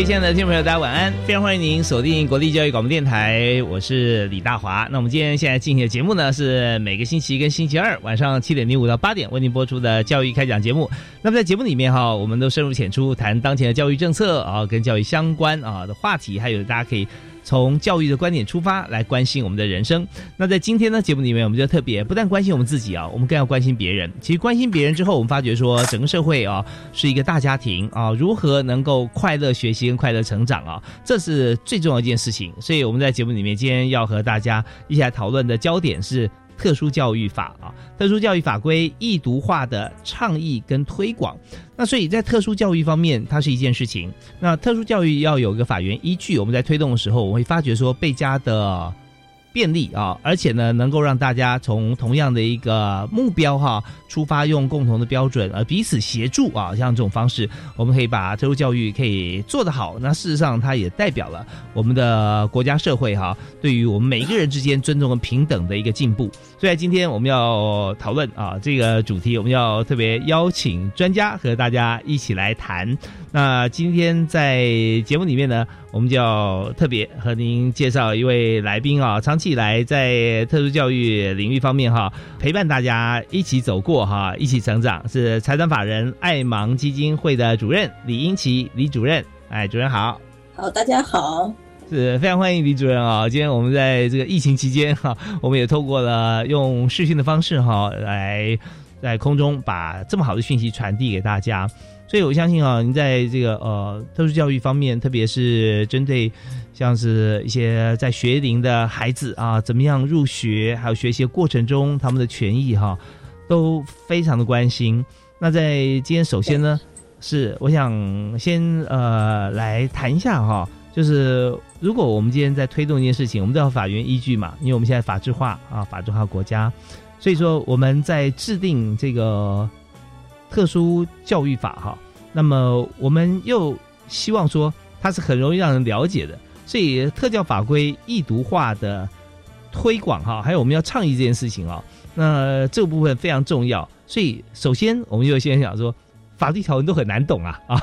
位亲爱的听众朋友，大家晚安！非常欢迎您锁定国立教育广播电台，我是李大华。那我们今天现在进行的节目呢，是每个星期跟星期二晚上七点零五到八点为您播出的教育开讲节目。那么在节目里面哈，我们都深入浅出谈当前的教育政策啊，跟教育相关啊的话题，还有大家可以。从教育的观点出发来关心我们的人生。那在今天呢节目里面，我们就特别不但关心我们自己啊，我们更要关心别人。其实关心别人之后，我们发觉说，整个社会啊是一个大家庭啊，如何能够快乐学习跟快乐成长啊，这是最重要一件事情。所以我们在节目里面今天要和大家一起来讨论的焦点是特殊教育法啊，特殊教育法规易读化的倡议跟推广。那所以在特殊教育方面，它是一件事情。那特殊教育要有一个法源依据，我们在推动的时候，我会发觉说贝加的。便利啊，而且呢，能够让大家从同样的一个目标哈出发，用共同的标准，而彼此协助啊，像这种方式，我们可以把特殊教育可以做得好。那事实上，它也代表了我们的国家社会哈，对于我们每一个人之间尊重和平等的一个进步。所以今天我们要讨论啊这个主题，我们要特别邀请专家和大家一起来谈。那今天在节目里面呢。我们就要特别和您介绍一位来宾啊，长期以来在特殊教育领域方面哈，陪伴大家一起走过哈，一起成长，是财团法人爱盲基金会的主任李英奇李主任，哎，主任好，好，大家好，是非常欢迎李主任啊。今天我们在这个疫情期间哈，我们也透过了用视讯的方式哈，来在空中把这么好的讯息传递给大家。所以，我相信啊，您在这个呃特殊教育方面，特别是针对像是一些在学龄的孩子啊，怎么样入学，还有学习过程中他们的权益哈，都非常的关心。那在今天，首先呢，是我想先呃来谈一下哈，就是如果我们今天在推动一件事情，我们都要法源依据嘛，因为我们现在法制化啊，法制化国家，所以说我们在制定这个。特殊教育法哈，那么我们又希望说它是很容易让人了解的，所以特教法规易读化的推广哈，还有我们要倡议这件事情啊，那这个部分非常重要。所以首先我们就先想说，法律条文都很难懂啊啊，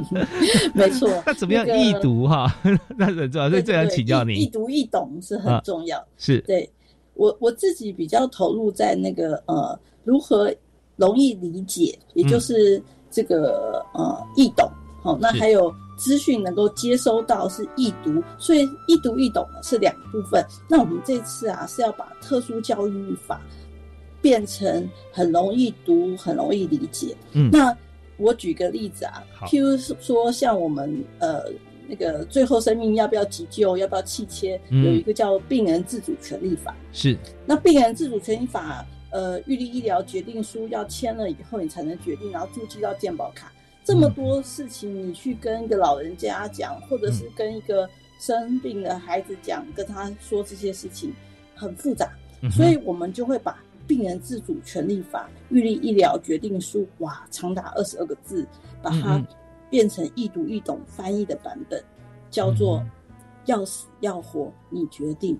没错。那怎么样易读哈？那主要是这样请教你，易读易懂是很重要。是对我我自己比较投入在那个呃如何。容易理解，也就是这个呃易懂，好，那还有资讯能够接收到是易读，所以易读易懂呢是两部分。那我们这次啊是要把特殊教育法变成很容易读、很容易理解。嗯，那我举个例子啊，譬如说像我们呃那个最后生命要不要急救、要不要气切，有一个叫病人自主权利法。是，那病人自主权利法。呃，预立医疗决定书要签了以后，你才能决定，然后注记到健保卡。这么多事情，你去跟一个老人家讲，或者是跟一个生病的孩子讲，跟他说这些事情很复杂，所以我们就会把病人自主权利法预立医疗决定书，哇，长达二十二个字，把它变成易读易懂翻译的版本，叫做要死要活你决定。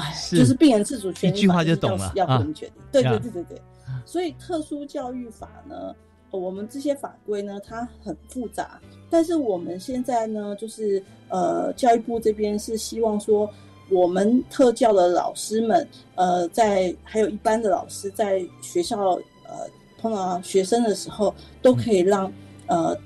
哎，就是病人自主权，一句话就懂了，要个人决定。对对对对对。所以特殊教育法呢，我们这些法规呢，它很复杂。但是我们现在呢，就是呃，教育部这边是希望说，我们特教的老师们，呃，在还有一般的老师在学校呃碰到学生的时候，都可以让呃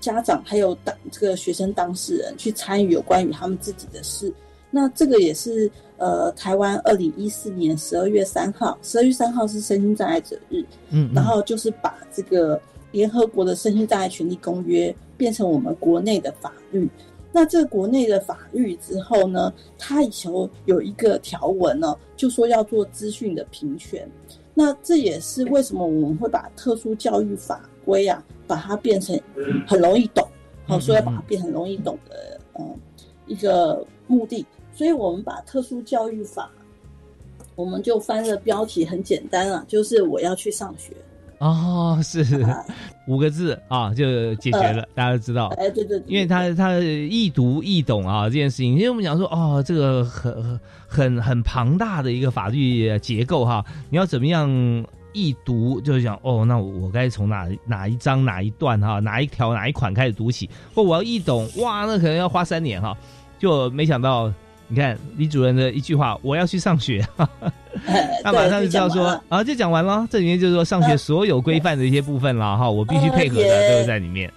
家长还有当这个学生当事人去参与有关于他们自己的事。那这个也是呃台湾二零一四年十二月三号，十二月三号是身心障碍者日，嗯，然后就是把这个联合国的身心障碍权利公约变成我们国内的法律。那这国内的法律之后呢，它以前有一个条文呢，就说要做资讯的平权。那这也是为什么我们会把特殊教育法规啊，把它变成很容易懂，好，所以要把它变很容易懂的，嗯，一个目的。所以我们把特殊教育法，我们就翻的标题很简单啊，就是我要去上学。哦，是五个字啊，就解决了，大家都知道。哎，对对，因为他他易读易懂啊，这件事情，因为我们讲说哦，这个很很很庞大的一个法律结构哈，你要怎么样易读，就是讲哦，那我该从哪哪一章哪一段哈，哪一条哪一款开始读起，或我要易懂，哇，那可能要花三年哈，就没想到。你看李主任的一句话，我要去上学，他马上就知道说啊，就讲完了。这里面就是说上学所有规范的一些部分了哈，我必须配合的都是在里面。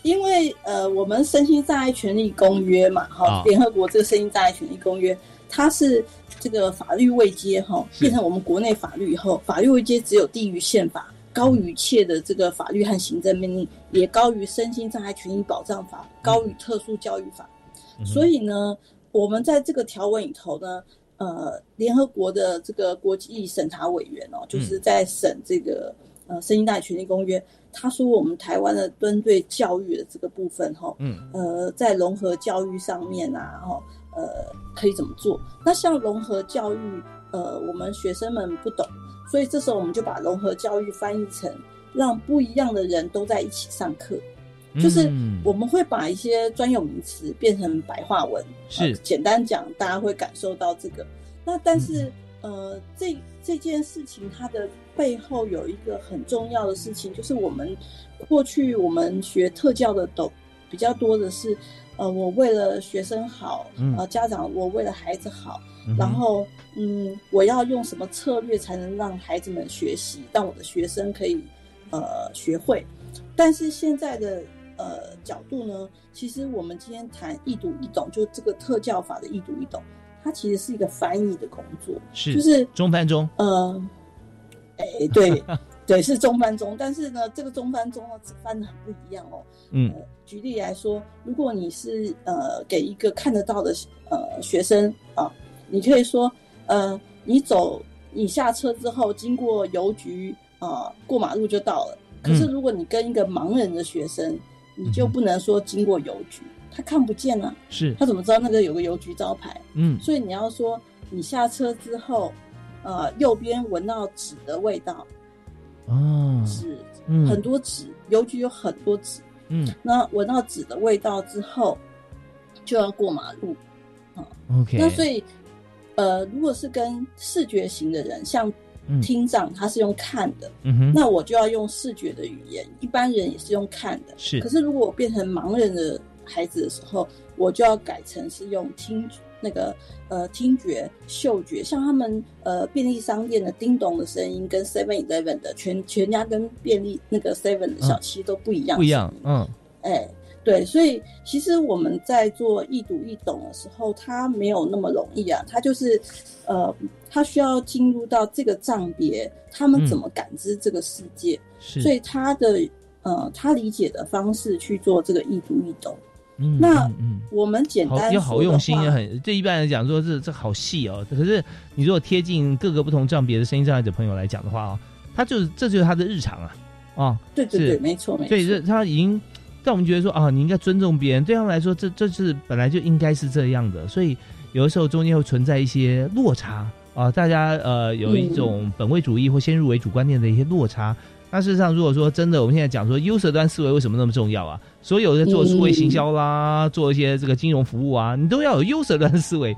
因为呃，我们身心障碍权利公约嘛，哈，联合国这个身心障碍权利公约，它是这个法律位阶哈，变成我们国内法律以后，法律位阶只有低于宪法，高于一切的这个法律和行政命令，也高于身心障碍权益保障法，高于特殊教育法，所以呢。我们在这个条文里头呢，呃，联合国的这个国际审查委员哦，就是在审这个呃《声音大权利公约》，他说我们台湾的针对教育的这个部分哈，嗯，呃，在融合教育上面啊，哈，呃，可以怎么做？那像融合教育，呃，我们学生们不懂，所以这时候我们就把融合教育翻译成让不一样的人都在一起上课。就是我们会把一些专有名词变成白话文，是简单讲，大家会感受到这个。那但是呃，这这件事情它的背后有一个很重要的事情，就是我们过去我们学特教的都比较多的是，呃，我为了学生好，呃，家长我为了孩子好，然后嗯，我要用什么策略才能让孩子们学习，让我的学生可以呃学会。但是现在的。呃，角度呢？其实我们今天谈易读易懂，就这个特教法的易读易懂，它其实是一个翻译的工作，是就是中翻中。呃，哎，对对，是中翻中，但是呢，这个中翻中呢，翻的很不一样哦。嗯，举例来说，如果你是呃给一个看得到的呃学生啊，你可以说呃，你走，你下车之后经过邮局啊，过马路就到了。可是如果你跟一个盲人的学生，你就不能说经过邮局，他看不见啊，是。他怎么知道那个有个邮局招牌？嗯，所以你要说你下车之后，呃，右边闻到纸的味道，哦，纸，很多纸，邮局有很多纸，嗯，那闻到纸的味道之后，就要过马路，啊，OK，那所以，呃，如果是跟视觉型的人，像。听障他是用看的，那我就要用视觉的语言。一般人也是用看的，是。可是如果我变成盲人的孩子的时候，我就要改成是用听那个呃听觉、嗅觉。像他们呃便利商店的叮咚的声音，跟 Seven Eleven 的全全家跟便利那个 Seven 的小七都不一样，不一样。嗯，哎。对，所以其实我们在做易读易懂的时候，它没有那么容易啊。它就是，呃，它需要进入到这个账别，他们怎么感知这个世界，所以他的呃，他理解的方式去做这个易读易懂。嗯，那我们简单又好用心，也很对一般人讲说这这好细哦。可是你如果贴近各个不同账别的声音障碍者朋友来讲的话哦，他就是这就是他的日常啊啊，对对对，没错没错。所以这他已经。但我们觉得说啊，你应该尊重别人，对他们来说，这这是本来就应该是这样的。所以有的时候中间会存在一些落差啊，大家呃有一种本位主义或先入为主观念的一些落差。那事实上，如果说真的，我们现在讲说优势端思维为什么那么重要啊？所有的做数位行销啦，做一些这个金融服务啊，你都要有优势端思维。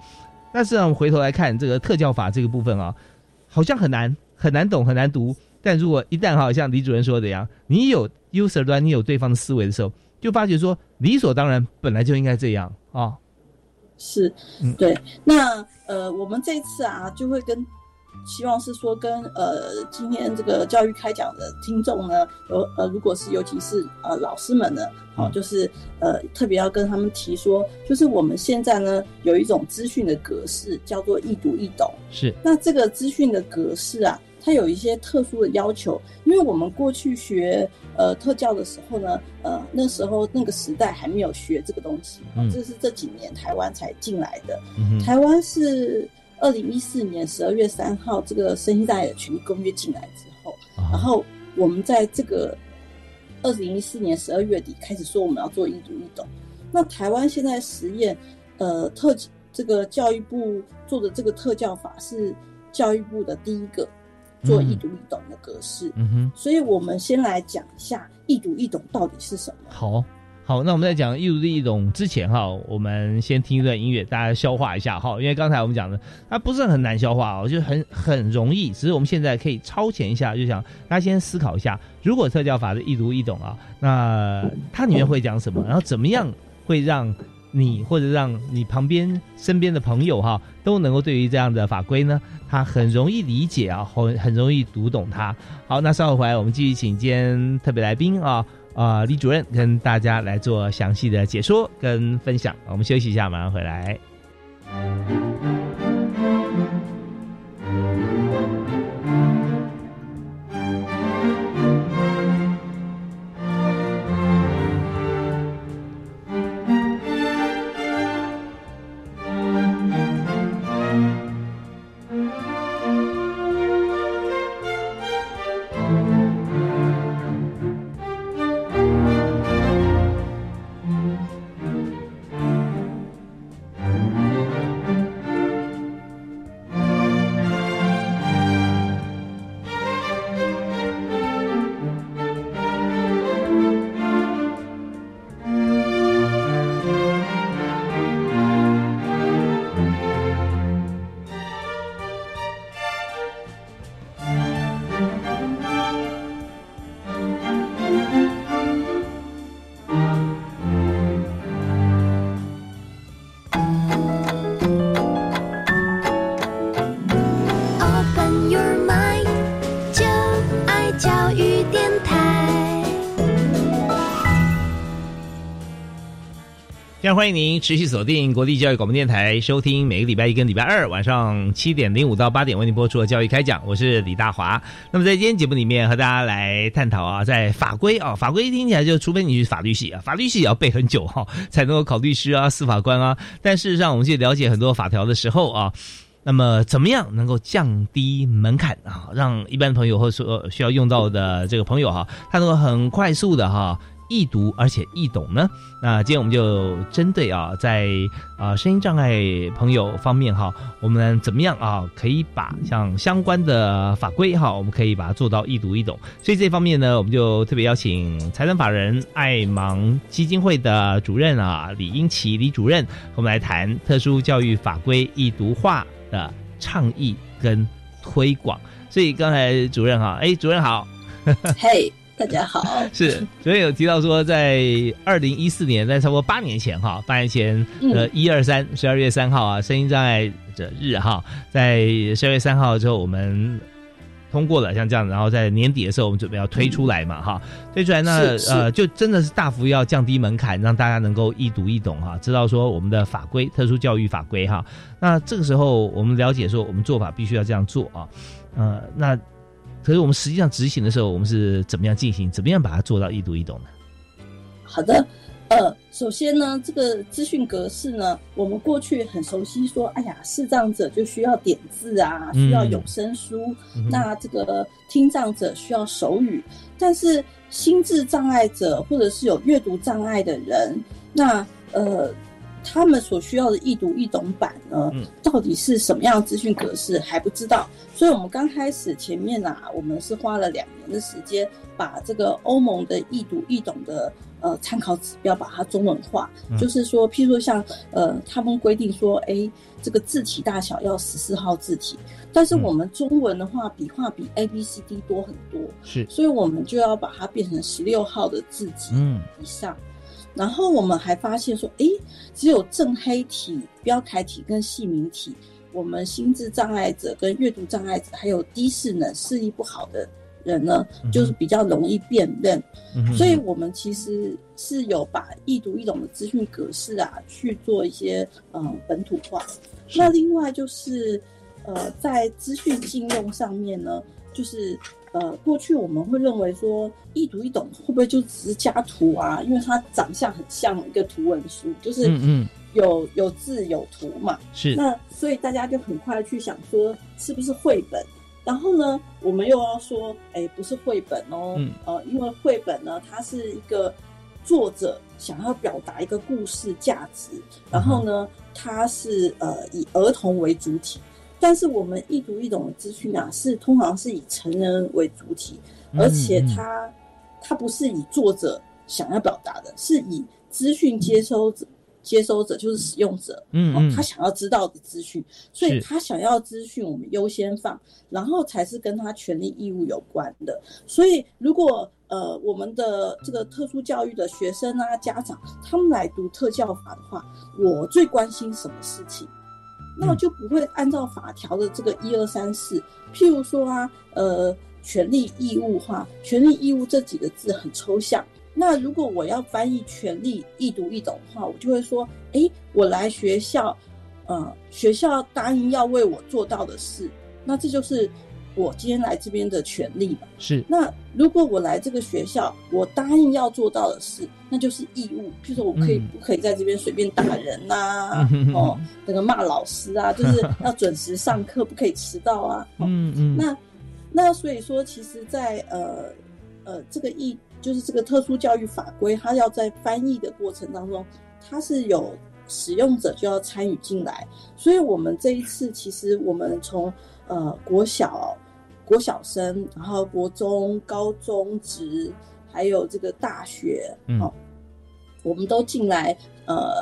但是我们回头来看这个特教法这个部分啊，好像很难很难懂很难读。但如果一旦好像李主任说的一样，你有 user 端，你有对方的思维的时候，就发觉说理所当然，本来就应该这样啊。是，对。那呃，我们这次啊，就会跟希望是说跟呃今天这个教育开讲的听众呢，有呃如果是尤其是呃老师们呢，好、嗯就是呃特别要跟他们提说，就是我们现在呢有一种资讯的格式叫做易读易懂。是那这个资讯的格式啊，它有一些特殊的要求，因为我们过去学呃特教的时候呢，呃那时候那个时代还没有学这个东西，嗯这是这几年台湾才进来的。嗯台湾是二零一四年十二月三号这个《生意代的权利公约》进来之后，啊然后我们在这个二零一四年十二月底开始说我们要做易读易懂。那台湾现在实验，呃，特这个教育部做的这个特教法是教育部的第一个做易读易懂的格式，嗯哼。所以我们先来讲一下易读易懂到底是什么。好，好，那我们在讲易读易懂之前哈，我们先听一段音乐，大家消化一下哈。因为刚才我们讲的，它不是很难消化哦，就很很容易。只是我们现在可以超前一下，就想大家先思考一下，如果特教法的易读易懂啊，那它里面会讲什么？然后怎么样会让你或者让你旁边身边的朋友哈都能够对于这样的法规呢，他很容易理解啊，很很容易读懂它。好，那稍后回来我们继续请今天特别来宾啊。啊、李主任跟大家来做详细的解说跟分享。我们休息一下，马上回来。欢迎您持续锁定国立教育广播电台，收听每个礼拜一跟礼拜二晚上七点零五到八点为您播出的教育开讲，我是李大华。那么在今天节目里面和大家来探讨啊，在法规啊，法规听起来就除非你是法律系啊，法律系也要背很久哈、才能够考律师啊、司法官啊。但事实上，我们去了解很多法条的时候啊。那么，怎么样能够降低门槛啊，让一般朋友或者说需要用到的这个朋友哈、他能够很快速的哈、易读而且易懂呢？那今天我们就针对啊，在啊声音障碍朋友方面哈，我们怎么样啊，可以把像相关的法规哈，我们可以把它做到易读易懂。所以这方面呢，我们就特别邀请财产法人爱盲基金会的主任啊李英奇李主任，和我们来谈特殊教育法规易读化的倡议跟推广。所以刚才主任哈，哎，主任好。嘿，大家好。是，所以有提到说，在二零一四年，在差不多八年前哈，八年前嗯呃一二三十二月三号啊，声音障碍者日哈，在十二月三号之后我们。通过了，像这样，然后在年底的时候，我们准备要推出来嘛，哈，推出来那呃，就真的是大幅要降低门槛，让大家能够易读易懂哈，知道说我们的法规，特殊教育法规哈。那这个时候我们了解说，我们做法必须要这样做啊，呃，那可是我们实际上执行的时候，我们是怎么样进行，怎么样把它做到易读易懂呢？好的，呃，首先呢，这个资讯格式呢，我们过去很熟悉，说，哎呀，视障者就需要点字啊，嗯需要有声书，嗯那这个听障者需要手语，但是心智障碍者或者是有阅读障碍的人，那呃，他们所需要的易读易懂版呢，嗯。到底是什么样的资讯格式还不知道，所以我们刚开始前面啊，我们是花了两年的时间，把这个欧盟的易读易懂的呃参考指标把它中文化，嗯。就是说，譬如说像呃，他们规定说，哎，这个字体大小要十四号字体，但是嗯。我们中文的话，笔画比 A B C D 多很多，是，所以我们就要把它变成十六号的字体嗯。以上。然后我们还发现说，诶，只有正黑体、标楷体跟细明体，我们心智障碍者跟阅读障碍者，还有低视能、视力不好的人呢，就是比较容易辨认。嗯所以我们其实是有把易读易懂的资讯格式啊，去做一些嗯本土化。那另外就是呃，在资讯信用上面呢，就是呃，过去我们会认为说易读易懂会不会就只是加图啊？因为它长相很像一个图文书，就是嗯嗯有有字有图嘛。是那所以大家就很快去想说，是不是绘本？然后呢，我们又要说，哎，不是绘本哦，嗯呃，因为绘本呢，它是一个作者想要表达一个故事价值，然后呢，它是呃以儿童为主体，但是我们易读易懂的资讯啊，是通常是以成人为主体，而且嗯嗯它它不是以作者想要表达的，是以资讯接收者。接收者就是使用者，嗯他想要知道的资讯，所以他想要资讯，我们优先放，然后才是跟他权利义务有关的。所以，如果呃我们的这个特殊教育的学生啊、家长，他们来读特教法的话，我最关心什么事情？那我就不会按照法条的这个一二三四，譬如说啊，呃，权利义务哈，权利义务这几个字很抽象。那如果我要翻译权利易读易懂的话，我就会说，诶，我来学校，呃，学校答应要为我做到的事，那这就是我今天来这边的权利吧。是那如果我来这个学校，我答应要做到的事，那就是义务。譬如说我可以嗯不可以在这边随便打人呐、哦，那个骂老师啊，就是要准时上课，不可以迟到啊。哦嗯嗯那那所以说，其实在，呃呃这个义就是这个特殊教育法规，它要在翻译的过程当中，它是有使用者就要参与进来。所以我们这一次其实我们从呃国小、国小生，然后国中、高中职，还有这个大学，嗯哦，我们都进来呃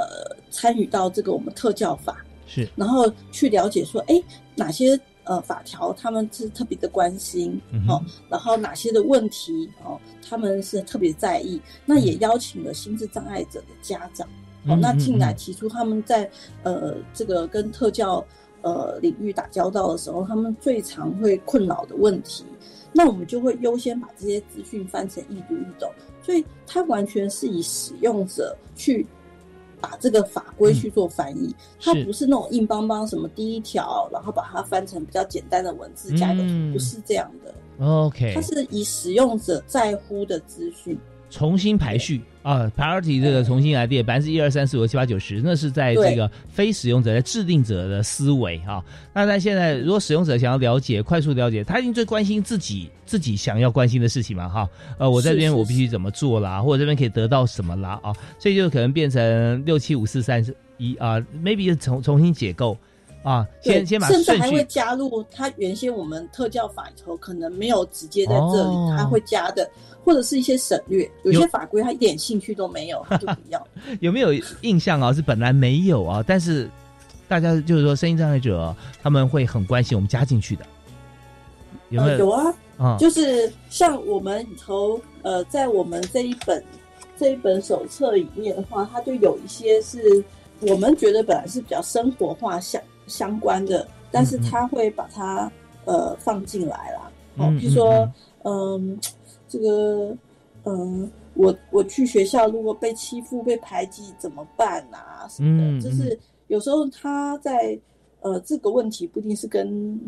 参与到这个我们特教法。是然后去了解说，哎，哪些呃法条他们是特别的关心，嗯哦，然后哪些的问题哦，他们是特别在意。那也邀请了心智障碍者的家长，哦，那进来嗯提出他们在呃这个跟特教呃领域打交道的时候，他们最常会困扰的问题。那我们就会优先把这些资讯翻成易读易懂，所以它完全是以使用者去把这个法规去做翻译，它不是那种硬邦邦什么第一条，然后把它翻成比较简单的文字加一个图，嗯。不是这样的，OK，它是以使用者在乎的资讯。重新排序。啊，priority 这个重新来列，百分之一二三四五六七八九十，那是在这个非使用者、在制定者的思维啊。那但现在，如果使用者想要了解、快速了解，他已经最关心自己自己想要关心的事情嘛，哈。呃，我在这边是是我必须怎么做啦，或者这边可以得到什么啦啊，所以就可能变成六七五四三一啊，maybe 重重新解构。啊，先先把甚至还会加入他原先我们特教法里头可能没有直接在这里，哦。它会加的，或者是一些省略。有有些法规他一点兴趣都没有，他 就不要。有没有印象啊？是本来没有啊，但是大家就是说，声音障碍者他们会很关心我们加进去的，有没呃、有？有啊，啊，就是像我们里头，呃，在我们这一本这一本手册里面的话，它就有一些是我们觉得本来是比较生活化相相关的，但是他会把它呃放进来啦。哦，比如说，嗯，这个，嗯，我我去学校如果被欺负、被排挤怎么办啊？什么的，嗯就是有时候他在呃这个问题不一定是跟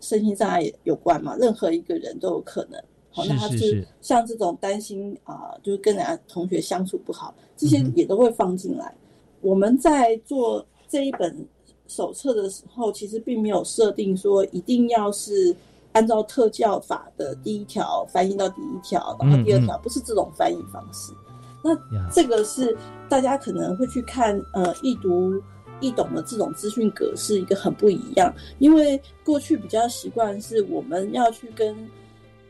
身心障碍有关嘛，任何一个人都有可能。好，那他是就是像这种担心啊、就是跟人家同学相处不好，这些也都会放进来。我们在做这一本手册的时候，其实并没有设定说一定要是按照特教法的第一条翻译到第一条，然后第二条，不是这种翻译方式。那这个是大家可能会去看呃易读易懂的这种资讯格式一个很不一样，因为过去比较习惯是我们要去跟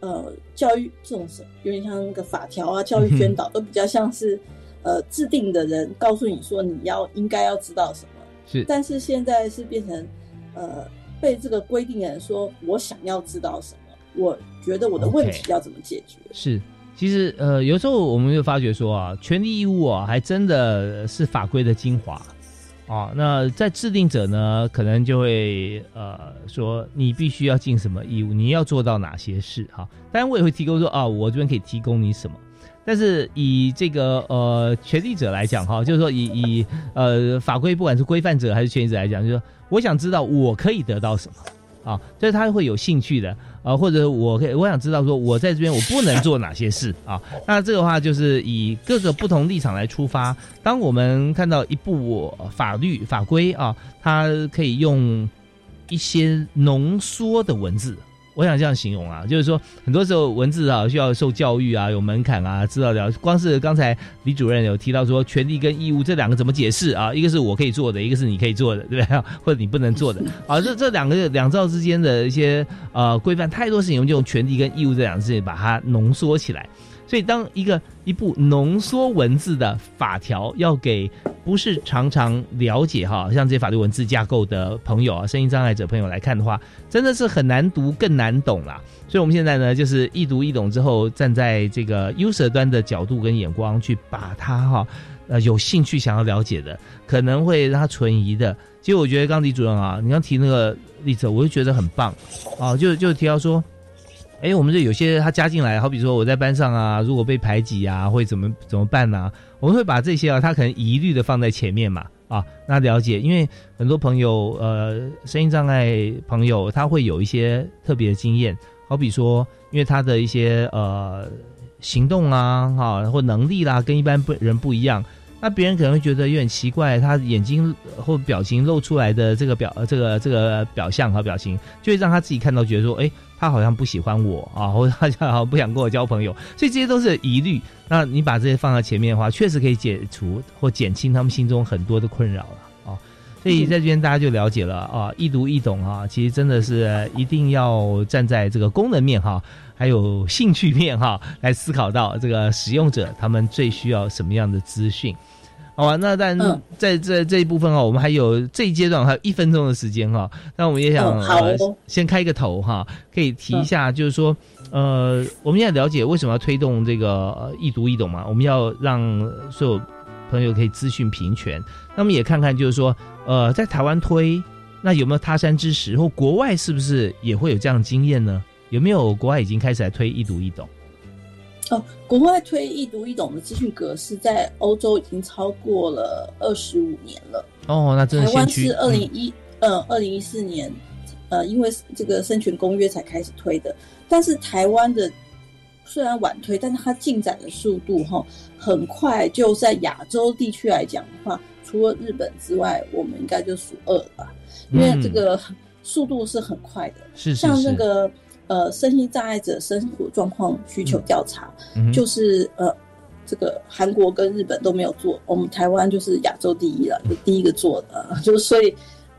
呃教育这种是有点像那个法条啊、教育宣导都比较像是呃制定的人告诉你说你要应该要知道什么，是。但是现在是变成呃被这个规定的人说我想要知道什么，我觉得我的问题要怎么解决。是。其实，呃，有时候我们就发觉说啊，权利义务啊，还真的是法规的精华哦，那在制定者呢，可能就会呃说你必须要尽什么义务，你要做到哪些事哈。当然我也会提供说啊，我这边可以提供你什么。但是以这个呃权利者来讲哈，就是说以以呃法规不管是规范者还是权利者来讲，就是说我想知道我可以得到什么啊，所以他会有兴趣的啊，或者我可以我想知道说我在这边我不能做哪些事啊。那这个话就是以各个不同立场来出发。当我们看到一部法律法规啊，它可以用一些浓缩的文字。我想这样形容啊，就是说，很多时候文字啊需要受教育啊，有门槛啊，知道了。光是刚才李主任有提到说，权利跟义务这两个怎么解释啊？一个是我可以做的，一个是你可以做的，对不对？或者你不能做的啊？这这两个两造之间的一些呃规范，太多事情，我们就用权利跟义务这两个事情把它浓缩起来。所以，当一个一部浓缩文字的法条要给不是常常了解哈，像这些法律文字架构的朋友啊，声音障碍者朋友来看的话，真的是很难读，更难懂啦。所以，我们现在呢，就是一读一懂之后，站在这个 user 端的角度跟眼光去把它哈，呃，有兴趣想要了解的，可能会让他存疑的。其实，我觉得刚李主任啊，你刚提那个例子，我就觉得很棒啊，就就提到说。哎，我们这有些他加进来，好比说我在班上啊，如果被排挤啊，会怎么怎么办呢？我们会把这些啊，他可能疑虑的放在前面嘛，啊，那了解，因为很多朋友呃，声音障碍朋友他会有一些特别的经验，好比说，因为他的一些呃行动啊，哈，或能力啦，跟一般不人不一样。那别人可能会觉得有点奇怪，他眼睛或表情露出来的这个表这个这个表象和表情，就会让他自己看到，觉得说，哎，他好像不喜欢我啊，或者他好像不想跟我交朋友，所以这些都是疑虑。那你把这些放在前面的话，确实可以解除或减轻他们心中很多的困扰了啊。所以在这边大家就了解了啊，易读易懂啊，其实真的是一定要站在这个功能面哈，还有兴趣面哈，来思考到这个使用者他们最需要什么样的资讯。好吧，那但在这这一部分哈，我们还有这一阶段还有一分钟的时间哈，那我们也想先开个头哈，可以提一下，就是说，呃，我们现在了解为什么要推动这个易读易懂嘛？我们要让所有朋友可以资讯平权，那么也看看就是说，呃，在台湾推，那有没有他山之石，或国外是不是也会有这样的经验呢？有没有国外已经开始来推易读易懂？哦，国外推易读易懂的资讯格式在欧洲已经超过了二十五年了。哦，那真的台湾是二零一呃二零一四年，呃，因为这个生权公约才开始推的。但是台湾的虽然晚推，但是它进展的速度哈很快。就在亚洲地区来讲的话，除了日本之外，我们应该就数二吧，因为这个速度是很快的。是像那个。呃，身心障碍者生活状况需求调查，就是呃，这个韩国跟日本都没有做，我们台湾就是亚洲第一了，就第一个做的，就是所以，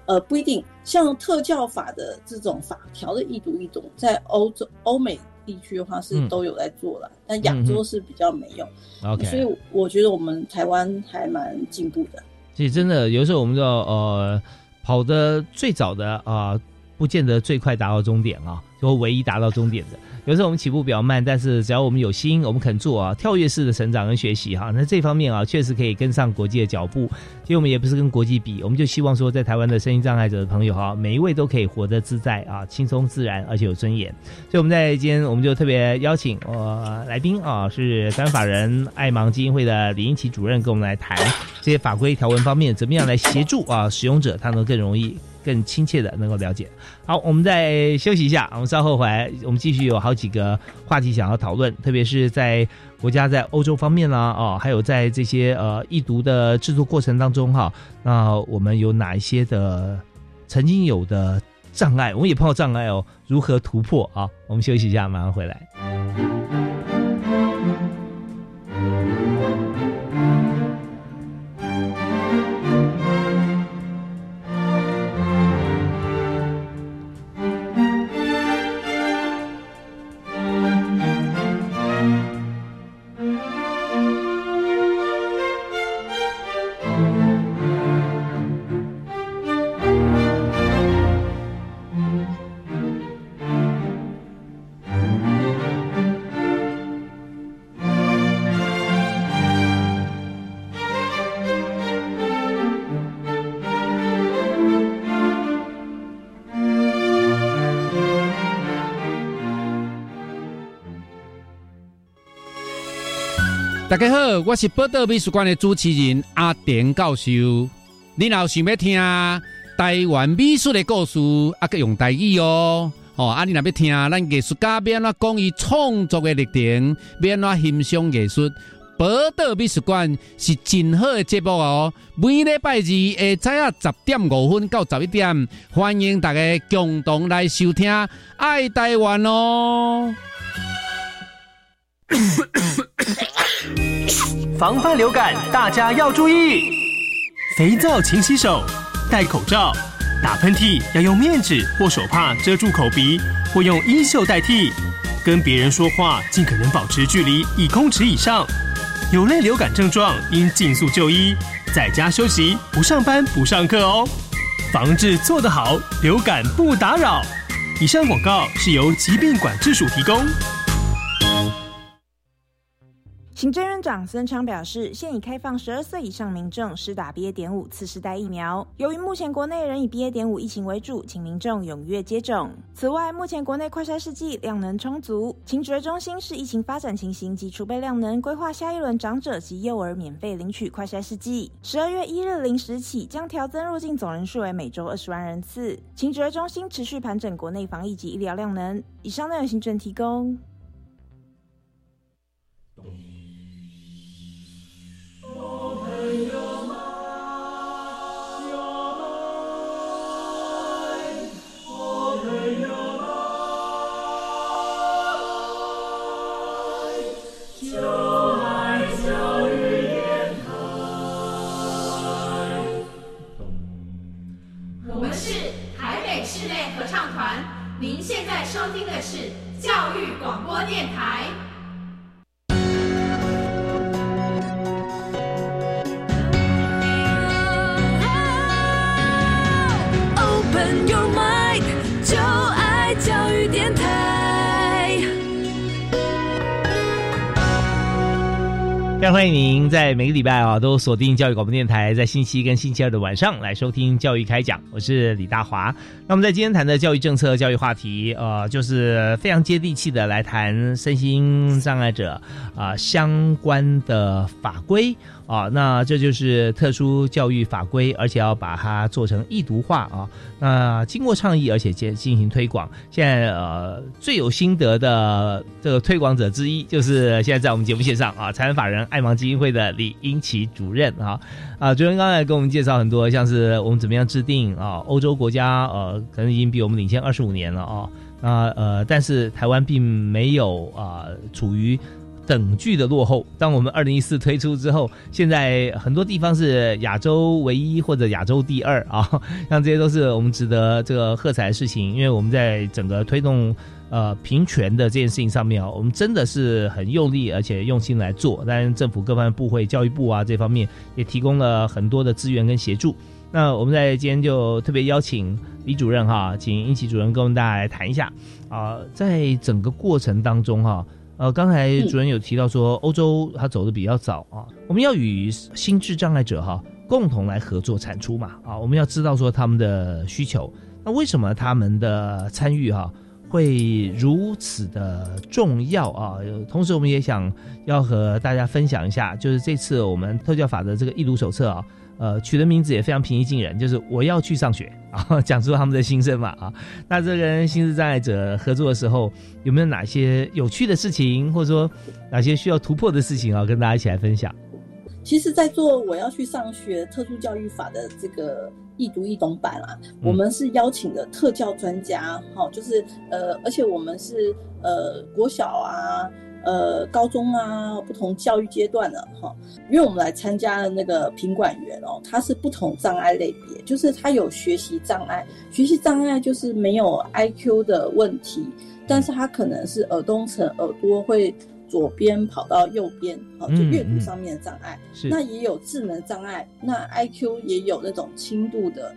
呃，不一定。像特教法的这种法条的易读易懂，在欧洲、欧美地区的话是都有在做了，但亚洲是比较没有。OK，所以我觉得我们台湾还蛮进步的。其实真的有时候我们就呃跑的最早的啊，不见得最快达到终点啊。就唯一达到终点的，有时候我们起步比较慢，但是只要我们有心，我们肯做啊，跳跃式的成长跟学习哈，那这方面啊，确实可以跟上国际的脚步。其实我们也不是跟国际比，我们就希望说，在台湾的声音障碍者的朋友哈，每一位都可以活得自在啊，轻松自然，而且有尊严。所以我们在今天，我们就特别邀请呃来宾啊，是台法人爱盲基金会的李英奇主任，跟我们来谈这些法规条文方面，怎么样来协助啊使用者，他能更容易。更亲切的能够了解。好，我们再休息一下，我们稍后回来，我们继续有好几个话题想要讨论，特别是在国家在欧洲方面啦，哦，还有在这些呃易读的制作过程当中哈，那我们有哪一些的曾经有的障碍，我们也碰到障碍哦，如何突破啊？我们休息一下，马上回来。我是报道美术馆的主持人阿田教授。你若想要听台湾美术的故事，啊，个用台语哦。哦，啊，你若要听咱艺术家要安怎讲伊创作的历程，要安怎欣赏艺术，报道美术馆是真好的节目哦。每礼拜二下早啊十点五分到十一点，欢迎大家共同来收听《爱台湾》哦。防范流感，大家要注意：肥皂勤洗手，戴口罩，打喷嚏要用面纸或手帕遮住口鼻，或用衣袖代替。跟别人说话尽可能保持距离一公尺以上。有类流感症状应尽速就医，在家休息，不上班不上课哦。防治做得好，流感不打扰。以上广告是由疾病管制署提供。行政院长孙昌表示，现已开放十二岁以上民众施打 BA. 点五次世代疫苗。由于目前国内仍以 BA. 点五疫情为主，请民众踊跃接种。此外，目前国内快筛试剂量能充足，请指挥中心视疫情发展情形及储备量能，规划下一轮长者及幼儿免费领取快筛试剂。十二月一日零时起，将调增入境总人数为每周二十万人次。请指挥中心持续盘整国内防疫及医疗量能。以上内容行政提供。电台。欢迎您在每个礼拜啊都锁定教育广播电台，在星期一跟星期二的晚上来收听教育开讲，我是李大华。那我们在今天谈的教育政策、教育话题，呃，就是非常接地气的来谈身心障碍者啊、相关的法规啊，那这就是特殊教育法规，而且要把它做成易读化啊。那经过倡议，而且进进行推广，现在呃最有心得的这个推广者之一，就是现在在我们节目线上啊，财产法人爱盲基金会的李英奇主任啊啊，主任刚才跟我们介绍很多，像是我们怎么样制定啊，欧洲国家呃可能已经比我们领先二十五年了啊，那呃但是台湾并没有啊处于。等距的落后。当我们二零一四推出之后，现在很多地方是亚洲唯一或者亚洲第二啊，像这些都是我们值得这个喝彩的事情。因为我们在整个推动呃平权的这件事情上面啊，我们真的是很用力而且用心来做。当然，政府各方面部会、教育部啊这方面也提供了很多的资源跟协助。那我们在今天就特别邀请李主任哈，请英奇主任跟我们大家来谈一下啊、在整个过程当中哈。呃，刚才主任有提到说，欧洲它走的比较早啊，我们要与心智障碍者哈共同来合作产出嘛啊，我们要知道说他们的需求，那为什么他们的参与哈会如此的重要啊？同时，我们也想要和大家分享一下，就是这次我们特教法的这个易读手册啊。呃，取的名字也非常平易近人，就是我要去上学啊，讲出他们的心声嘛啊。那这跟心智障碍者合作的时候，有没有哪些有趣的事情，或者说哪些需要突破的事情啊，跟大家一起来分享？其实，在做我要去上学特殊教育法的这个易读易懂版啊，嗯我们是邀请的特教专家，哈、就是呃，而且我们是呃国小啊。呃，高中啊，不同教育阶段的哈，因为我们来参加的那个品管员哦，他是不同障碍类别，就是他有学习障碍，学习障碍就是没有 IQ 的问题，但是他可能是耳东层耳朵会左边跑到右边，好，就嗯阅读上面的障碍。是那也有智能障碍，那 IQ 也有那种轻度的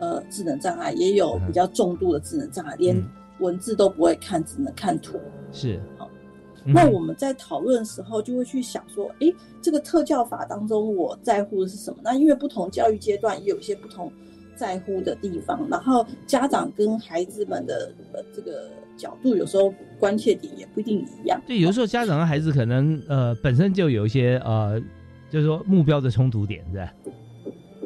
呃智能障碍，也有比较重度的智能障碍，连嗯文字都不会看，只能看图。是好。嗯那我们在讨论的时候，就会去想说，诶，这个特教法当中我在乎的是什么？那因为不同教育阶段也有一些不同在乎的地方，然后家长跟孩子们的呃这个角度有时候关切点也不一定一样。对，有时候家长和孩子可能呃本身就有一些呃，就是说目标的冲突点，是吧？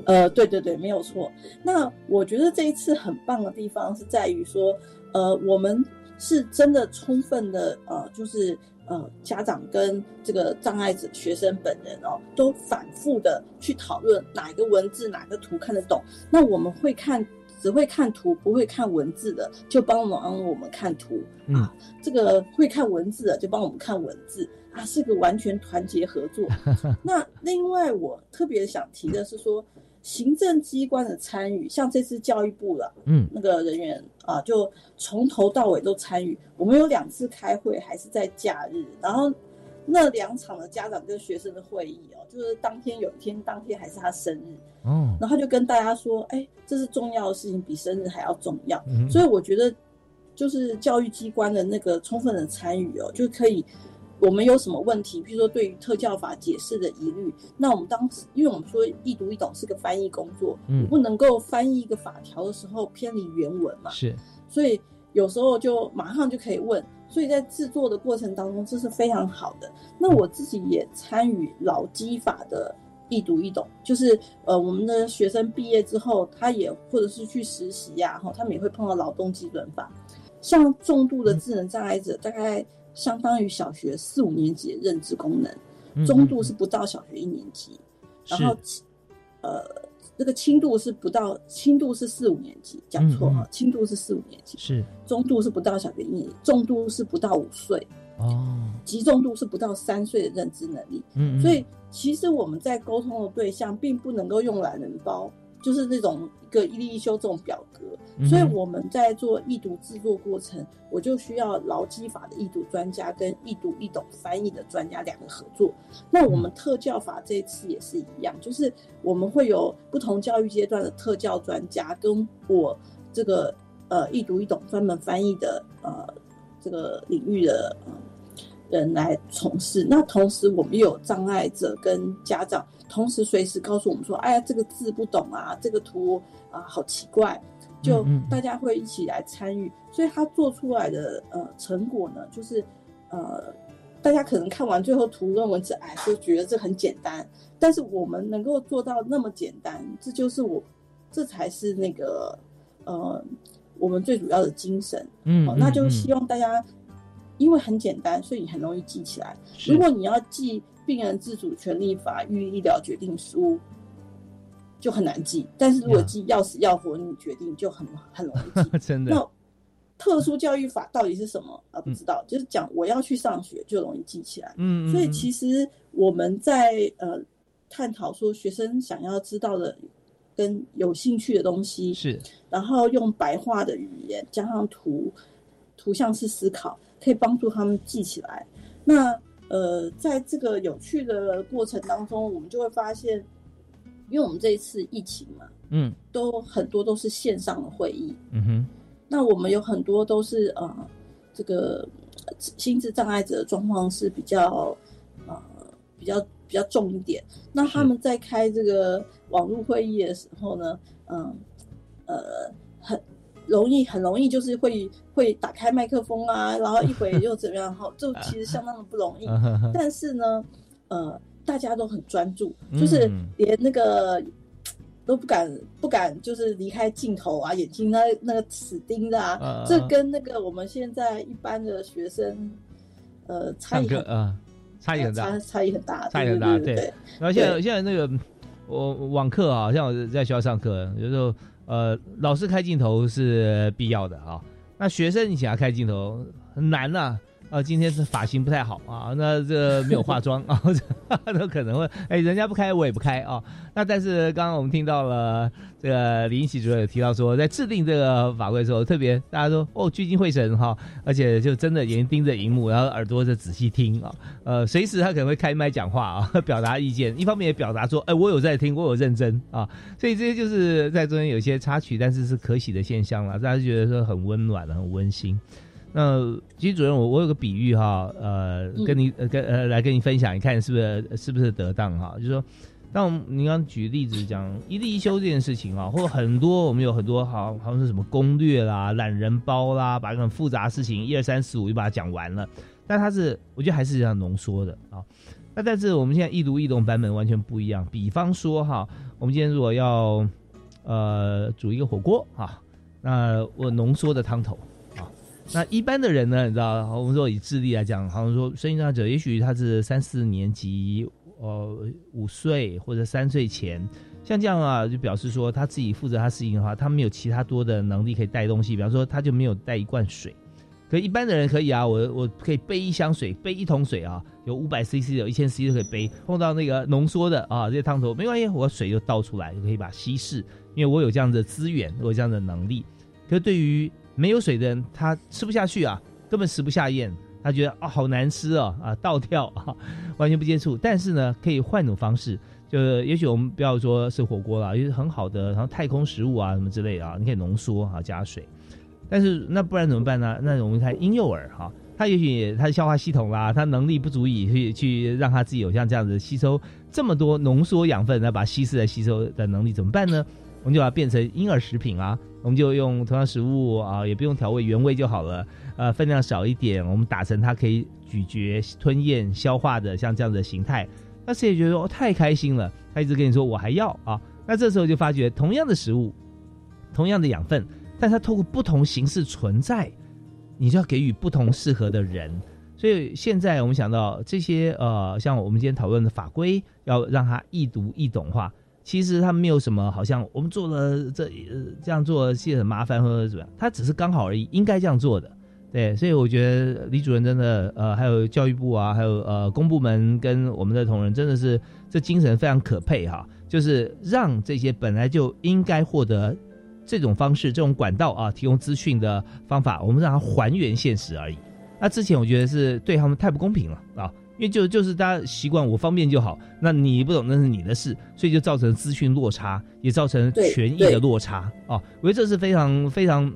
呃，对对对，没有错。那我觉得这一次很棒的地方是在于说，呃，我们是真的充分的呃，就是呃，家长跟这个障碍者学生本人哦，都反复的去讨论哪一个文字、哪个图看得懂。那我们会看，只会看图不会看文字的，就帮忙我们看图啊。这个会看文字的，就帮我们看文字啊，是个完全团结合作。那另外我特别想提的是说。行政机关的参与，像这次教育部了，嗯，那个人员啊，就从头到尾都参与。我们有两次开会，还是在假日，然后那两场的家长跟学生的会议哦，就是当天有一天，当天还是他生日，嗯，然后就跟大家说，哎，这是重要的事情，比生日还要重要。嗯所以我觉得，就是教育机关的那个充分的参与哦，就可以。我们有什么问题？比如说对于特教法解释的疑虑，那我们当时，因为我们说一读一懂是个翻译工作，嗯不能够翻译一个法条的时候偏离原文嘛，是，所以有时候就马上就可以问，所以在制作的过程当中，这是非常好的。那我自己也参与劳基法的一读一懂，就是呃，我们的学生毕业之后，他也或者是去实习呀、哈，他们也会碰到劳动基准法，像重度的智能障碍者，大概。相当于小学四五年级的认知功能，嗯中度是不到小学一年级，然后呃，这个轻度是不到轻度是四五年级，讲错哈，轻度是四五年级，是。中度是不到小学一年级，重度是不到五岁，哦，极重度是不到三岁的认知能力，嗯，所以其实我们在沟通的对象并不能够用懒人包，就是那种一个一例一修这种表格，嗯所以我们在做易读制作过程，我就需要劳基法的易读专家跟易读易懂翻译的专家两个合作。那我们特教法这次也是一样，就是我们会有不同教育阶段的特教专家跟我这个呃易读易懂专门翻译的呃这个领域的呃人来从事。那同时我们又有障碍者跟家长，同时随时告诉我们说，哎呀这个字不懂啊，这个图啊好奇怪。就大家会一起来参与，所以他做出来的呃成果呢，就是呃大家可能看完最后图跟文字，哎，就觉得这很简单。但是我们能够做到那么简单，这就是我，这才是那个呃我们最主要的精神。嗯，那就希望大家，因为很简单，所以很容易记起来。如果你要记病人自主权利法预医疗决定书。就很难记，但是如果记要死要活你决定就很很容易记。真的。那特殊教育法到底是什么啊？不知道，就是讲我要去上学就容易记起来。嗯，所以其实我们在呃探讨说学生想要知道的跟有兴趣的东西是，然后用白话的语言加上图图像式思考，可以帮助他们记起来。那呃，在这个有趣的过程当中，我们就会发现。因为我们这一次疫情嘛，嗯，都很多都是线上的会议，嗯哼，那我们有很多都是呃，这个心智障碍者的状况是比较呃比较比较重一点。那他们在开这个网络会议的时候呢，嗯呃很容易很容易就是会会打开麦克风啊，然后一会又怎么样，哈，就其实相当的不容易。但是呢，呃。大家都很专注，就是连那个都不敢不敢，就是离开镜头啊，眼睛那那个死盯的啊。这跟那个我们现在一般的学生，呃，差异很啊，差异很大，差差异很大，差异很大。对，然后现在现在那个我网课啊，像我在学校上课，有时候呃，老师开镜头是必要的啊。那学生你想要开镜头很难呐。今天是发型不太好啊，那这没有化 妆啊，都可能会哎，人家不开我也不开啊。那但是刚刚我们听到了这个李英喜主任有提到说，在制定这个法规的时候，特别大家说哦聚精会神哈，而且就真的眼睛盯着荧幕，然后耳朵就仔细听啊，呃，随时他可能会开麦讲话啊，表达意见，一方面也表达说，哎，我有在听，我有认真啊，所以这些就是在中间有些插曲，但是是可喜的现象了，大家觉得说很温暖，很温馨。那其实主任，我我有个比喻哈，呃，跟你呃跟呃来跟你分享，你看是不是是不是得当哈？就是说，但我们你刚刚举例子讲一例一休这件事情啊，或者很多我们有很多好好像是什么攻略啦、懒人包啦，把很复杂事情一二三四五就把它讲完了。但它是我觉得还是这样浓缩的啊。那但是我们现在易读易懂版本完全不一样。比方说哈，我们今天如果要呃煮一个火锅啊，那我浓缩的汤头啊，那一般的人呢，你知道，我们说以智力来讲，好像说生意上者，也许他是三四年级。呃，五岁或者三岁前，像这样啊，就表示说他自己负责他事情的话，他没有其他多的能力可以带东西。比方说，他就没有带一罐水，可一般的人可以啊，我我可以背一箱水，背一桶水啊，有五百 CC 有一千 CC 都可以背。碰到那个浓缩的啊，这些汤头没关系，我水就倒出来，就可以把稀释，因为我有这样的资源，我有这样的能力。可对于没有水的人，他吃不下去啊，根本食不下咽。他觉得啊好难吃哦啊倒跳啊完全不接触，但是呢可以换种方式，就是也许我们不要说是火锅了，也是很好的，然后太空食物啊什么之类的啊，你可以浓缩啊加水，但是那不然怎么办呢？那我们看婴幼儿哈，他也许他的消化系统啦，他能力不足以去去让他自己有像这样子吸收这么多浓缩养分，来把稀释来吸收的能力怎么办呢？我们就把它变成婴儿食品啊，我们就用同样食物啊，也不用调味，原味就好了。呃，分量少一点，我们打成它可以咀嚼、吞咽、消化的像这样的形态。那谁也觉得哦，太开心了，他一直跟你说我还要啊。那这时候就发觉，同样的食物，同样的养分，但它透过不同形式存在，你就要给予不同适合的人。所以现在我们想到这些呃，像我们今天讨论的法规，要让它易读易懂化。其实它没有什么，好像我们做了这这样做是很麻烦或者怎么样，它只是刚好而已，应该这样做的。对，所以我觉得李主任真的，呃，还有教育部啊，还有呃公部门跟我们的同仁，真的是这精神非常可佩哈，就是让这些本来就应该获得这种方式、这种管道啊，提供资讯的方法，我们让它还原现实而已。那之前我觉得是对他们太不公平了啊。因为就就是大家习惯我方便就好，那你不懂那是你的事，所以就造成资讯落差，也造成权益的落差啊。我觉得这是非常非常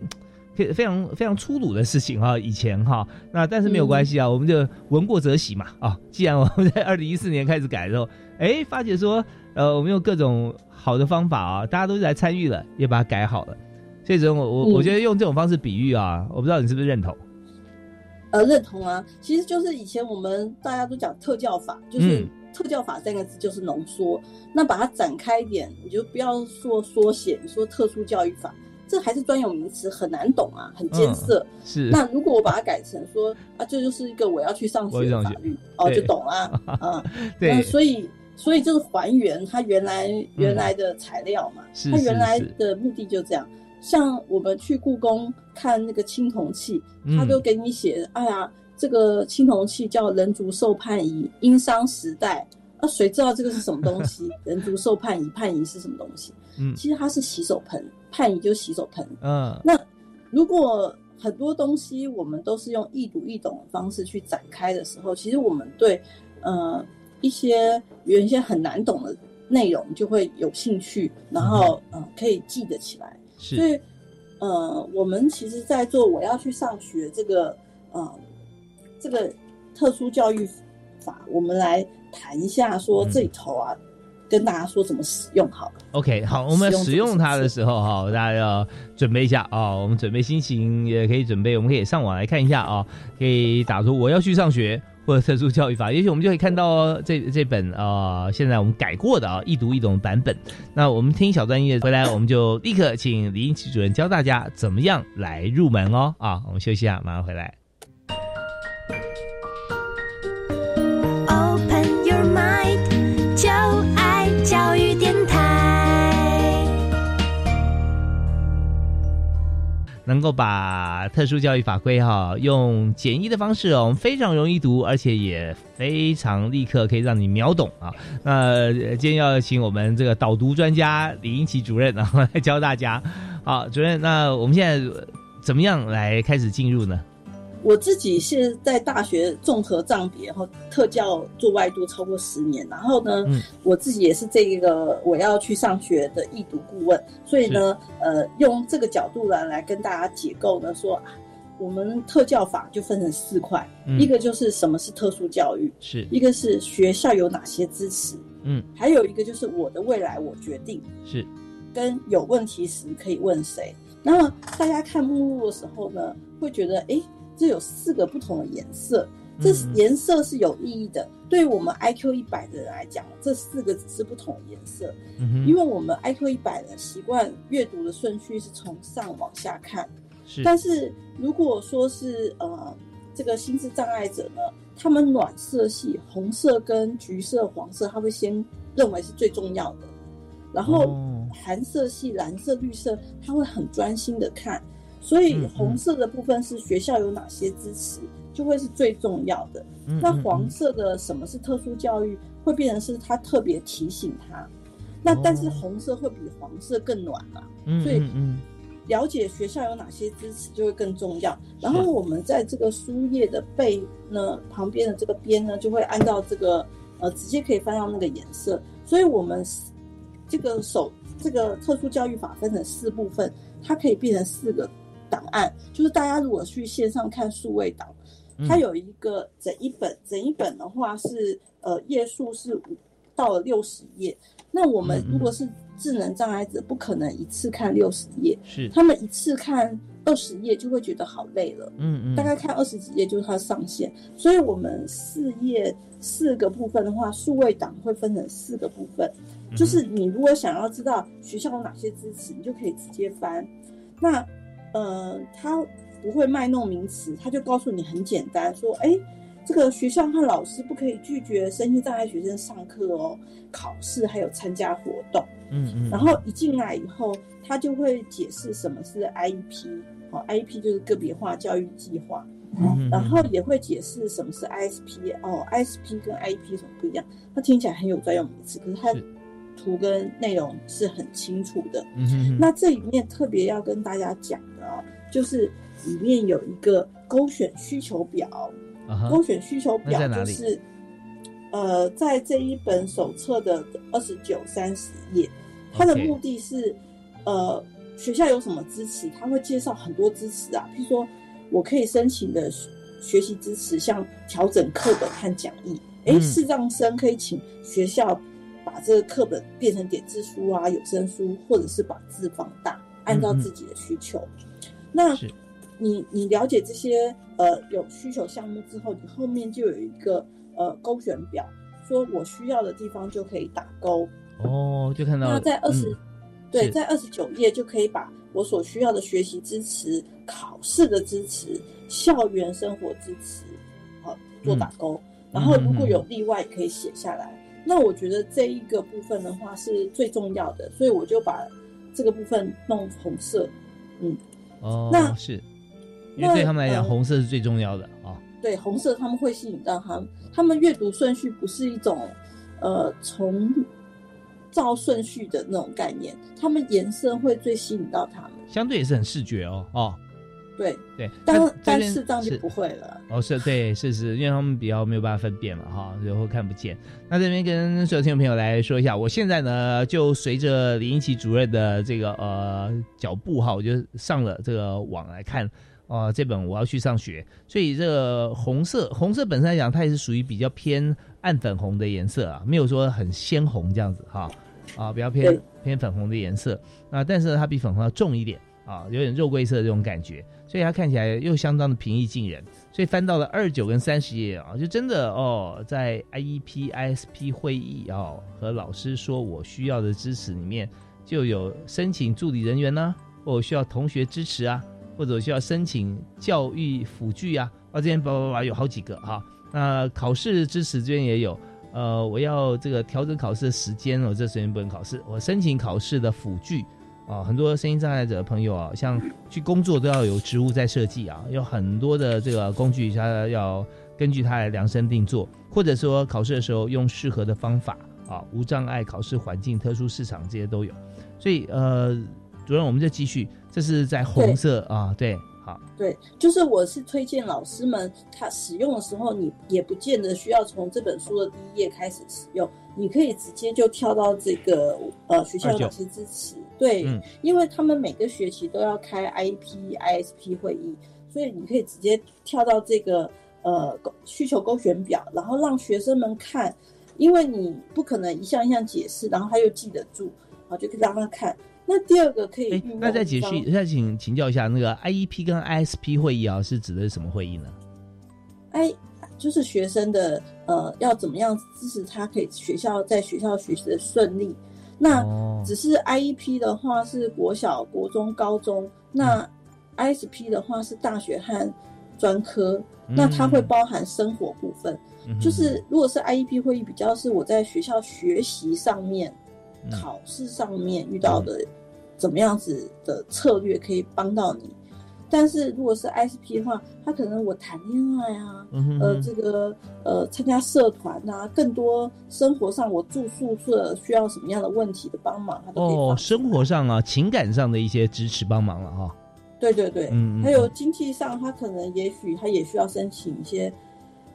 非非常非常粗鲁的事情哈。以前哈，那但是没有关系啊，我们就闻过则喜嘛啊。既然我们在二零一四年开始改的时候，哎，发觉说呃，我们用各种好的方法啊，大家都来参与了，也把它改好了。所以这种我我我觉得用这种方式比喻啊，我不知道你是不是认同。呃，认同啊，其实就是以前我们大家都讲特教法，就是特教法三个字就是浓缩。那把它展开一点，你就不要说缩写，你说特殊教育法，这还是专有名词，很难懂啊，很艰涩。是。那如果我把它改成说啊，这就是一个我要去上学的法律，哦，就懂了 啊。对。所以，所以就是还原它原来原来的材料嘛，它原来的目的就这样。像我们去故宫看那个青铜器，他都给你写，哎呀，这个青铜器叫人族寿判仪，殷商时代。那谁知道这个是什么东西？人族寿判仪，判仪是什么东西？嗯，其实它是洗手盆，判仪就是洗手盆。嗯，那如果很多东西我们都是用易读易懂的方式去展开的时候，其实我们对呃一些原先很难懂的内容就会有兴趣，然后嗯可以记得起来。所以，呃，我们其实，在做我要去上学这个，呃，这个特殊教育法，我们来谈一下，说这里头啊，跟大家说怎么使用好了。OK，好，我们使用它的时候哈，大家要准备一下啊，我们准备心情也可以准备，我们可以上网来看一下啊，可以打出我要去上学。或者特殊教育法，也许我们就可以看到这这本呃，现在我们改过的啊，易读易懂版本。那我们听小专业回来，我们就立刻请李英奇主任教大家怎么样来入门哦。啊，我们休息一下，马上回来。Open your mind，就爱教育点能够把特殊教育法规哈用简易的方式哦，我们非常容易读，而且也非常立刻可以让你秒懂啊。那今天要请我们这个导读专家李英奇主任啊来教大家。好，主任，那我们现在怎么样来开始进入呢？我自己是在大学综合账别，然后特教做外度超过十年，然后呢，我自己也是这个我要去上学的易读顾问，所以呢，呃，用这个角度来来跟大家解构呢，说我们特教法就分成四块，一个就是什么是特殊教育，是。一个是学校有哪些支持，嗯，还有一个就是我的未来我决定，是。跟有问题时可以问谁。那么大家看目录的时候呢，会觉得诶，这有四个不同的颜色，这嗯颜色是有意义的。对于我们 IQ 一百的人来讲，这四个只是不同的颜色，嗯，因为我们 IQ 一百的习惯阅读的顺序是从上往下看。是但是如果说是呃这个心智障碍者呢，他们暖色系红色跟橘色、黄色，他会先认为是最重要的，然后哦寒色系蓝色、绿色，他会很专心的看，所以红色的部分是学校有哪些支持，就会是最重要的。那黄嗯色的什么是特殊教育，会变成是他特别提醒他。那但是哦红色会比黄色更暖嘛？嗯所以了解学校有哪些支持就会更重要。然后我们在这个书页的背呢旁边的这个边呢，就会按照这个呃直接可以翻到那个颜色。所以我们这个手这个特殊教育法分成四部分，它可以变成四个档案。就是大家如果去线上看数位档，嗯它有一个整一本，整一本的话是呃页数是五到了六十页。那我们如果是智能障碍者，不可能一次看六十页，是他们一次看二十页就会觉得好累了。嗯嗯大概看二十几页就是它的上限，所以我们四页四个部分的话，数位档会分成四个部分，嗯就是你如果想要知道学校有哪些支持，你就可以直接翻。那呃，他不会卖弄名词，他就告诉你很简单，说，哎，这个学校和老师不可以拒绝身心障碍学生上课哦，考试还有参加活动。嗯嗯，然后一进来以后，他就会解释什么是 IEP，哦，IEP 就是个别化教育计划，嗯然后也会解释什么是 ISP，哦，ISP 跟 IEP 什么不一样？它听起来很有专用名词，可是它是图跟内容是很清楚的。嗯哼哼那这里面特别要跟大家讲的哦，就是里面有一个勾选需求表，勾选需求表就是，呃，在这一本手册的二十九、三十页，它的目的是，呃，学校有什么支持，他会介绍很多支持啊，譬如说我可以申请的学学习支持，像调整课本和讲义，诶，嗯视障生可以请学校把这个课本变成点字书啊、有声书，或者是把字放大，按照自己的需求。那你你了解这些呃有需求项目之后，你后面就有一个呃勾选表，说我需要的地方就可以打勾。哦，就看到那在二十、嗯对，在二十九页就可以把我所需要的学习支持、考试的支持、校园生活支持，好做打勾。然后如果有例外，可以写下来。那我觉得这一个部分的话是最重要的，所以我就把这个部分弄红色。嗯，哦，那是因为对他们来讲，呃红色是最重要的啊。对，红色他们会吸引到他们，他们阅读顺序不是一种呃从照顺序的那种概念，他们颜色会最吸引到他们。相对也是很视觉哦哦，对，对，但但视障就是不会了。哦，是对，是是，因为他们比较没有办法分辨嘛，哈，然后看不见。那这边跟所有听众朋友来说一下，我现在呢就随着林英奇主任的这个呃脚步哈，我就上了这个网来看。哦、这本我要去上学，所以这个红色，红色本身来讲，它也是属于比较偏暗粉红的颜色啊，没有说很鲜红这样子哈，啊，比较偏偏粉红的颜色啊，但是它比粉红要重一点啊，有点肉桂色这种感觉，所以它看起来又相当的平易近人。所以翻到了二九跟三十页啊，就真的哦，在 IEP、ISP 会议哦和老师说我需要的支持里面，就有申请助理人员呢、或需要同学支持啊，或者需要申请教育辅具啊，啊这边叭叭叭有好几个哈、那考试支持这边也有，呃，我要这个调整考试的时间，我这时间不能考试，我申请考试的辅具。啊，很多声音障碍者的朋友啊，像去工作都要有职务在设计啊，有很多的这个工具，它要根据它来量身定做，或者说考试的时候用适合的方法啊，无障碍考试环境、特殊市场这些都有。所以呃，主任我们就继续，这是在红色啊，对，好，对，就是我是推荐老师们，他使用的时候，你也不见得需要从这本书的第一页开始使用，你可以直接就跳到这个呃学校有哪些支持，对，嗯因为他们每个学期都要开 IEP、ISP 会议，所以你可以直接跳到这个呃勾需求勾选表，然后让学生们看，因为你不可能一项一项解释，然后他又记得住，好就可以让他看。那第二个可以那再解释，再请请教一下，那个 IEP 跟 ISP 会议啊，是指的是什么会议呢？哎，就是学生的呃要怎么样支持他可以学校在学校学习的顺利。那哦。只是 IEP 的话是国小、国中、高中，那 ISP 的话是大学和专科，那它会包含生活部分。嗯就是如果是 IEP 会议，比较是我在学校学习上面、嗯。考试上面遇到的怎么样子的策略可以帮到你。但是如果是 ISP 的话，他可能我谈恋爱啊，呃，这个呃参加社团啊，更多生活上我住宿舍需要什么样的问题的帮忙，他都可以哦，生活上啊，情感上的一些支持帮忙了哈。对对对，嗯嗯还有经济上，他可能也许他也需要申请一些，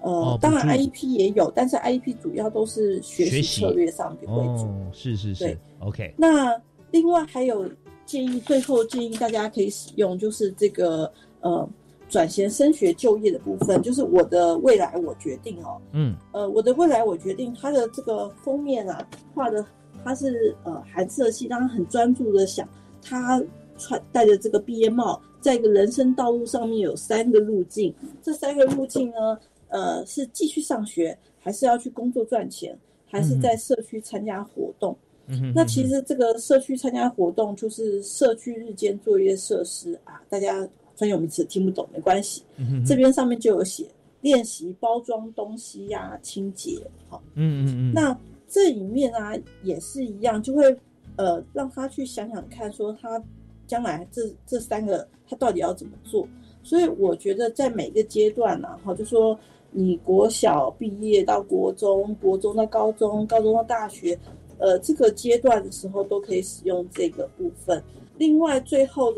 呃，哦当然 IEP 也有，但是 IEP 主要都是学习策略上为主。哦，是是是，OK，那另外还有建议，最后建议大家可以使用，就是这个呃转衔升学就业的部分，就是我的未来我决定哦。嗯呃，我的未来我决定，它的这个封面啊画的，它是呃韩色系，让他很专注的想，他穿戴着这个毕业帽，在一个人生道路上面有三个路径，这三个路径呢，呃，是继续上学，还是要去工作赚钱，还是在社区参加活动？嗯哼那其实这个社区参加活动就是社区日间作业设施啊，大家专有名词听不懂没关系，嗯哼这边上面就有写练习包装东西呀、清洁，好，嗯嗯嗯，那这里面啊也是一样，就会呃让他去想想看，说他将来这这三个他到底要怎么做。所以我觉得在每个阶段呢、哈，就说你国小毕业到国中，国中到高中，高中到大学，呃，这个阶段的时候都可以使用这个部分。另外，最后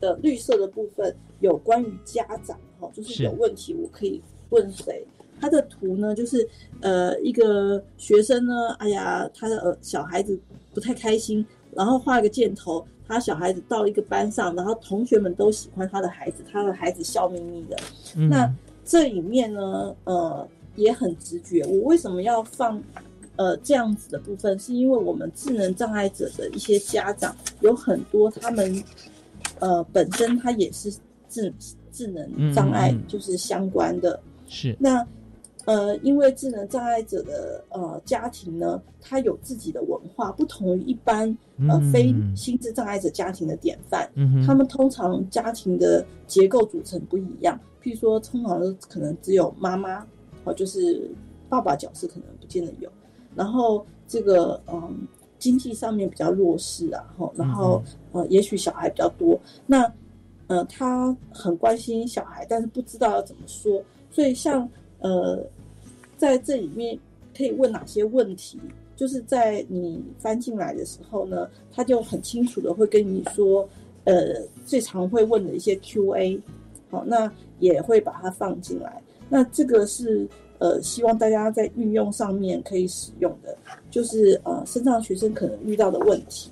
的绿色的部分有关于家长哈，就是是有问题我可以问谁。他的图呢，就是呃一个学生呢，哎呀，他的呃小孩子不太开心，然后画一个箭头，他小孩子到一个班上，然后同学们都喜欢他的孩子，他的孩子笑眯眯的。嗯那这里面呢，呃，也很直觉。我为什么要放呃这样子的部分？是因为我们智能障碍者的一些家长有很多，他们呃本身他也是智智能障碍就是相关的。是那呃，因为智能障碍者的呃家庭呢，他有自己的文化，不同于一般呃嗯非心智障碍者家庭的典范。他们通常家庭的结构组成不一样，譬如说，通常可能只有妈妈，哦，就是爸爸角色可能不见得有，然后这个嗯经济上面比较弱势啊，哈，然后呃也许小孩比较多，那呃他很关心小孩，但是不知道要怎么说，所以像呃在这里面可以问哪些问题？就是在你翻进来的时候呢，他就很清楚的会跟你说，呃，最常会问的一些 Q&A，好，那也会把它放进来。那这个是呃，希望大家在运用上面可以使用的，就是呃，身上学生可能遇到的问题，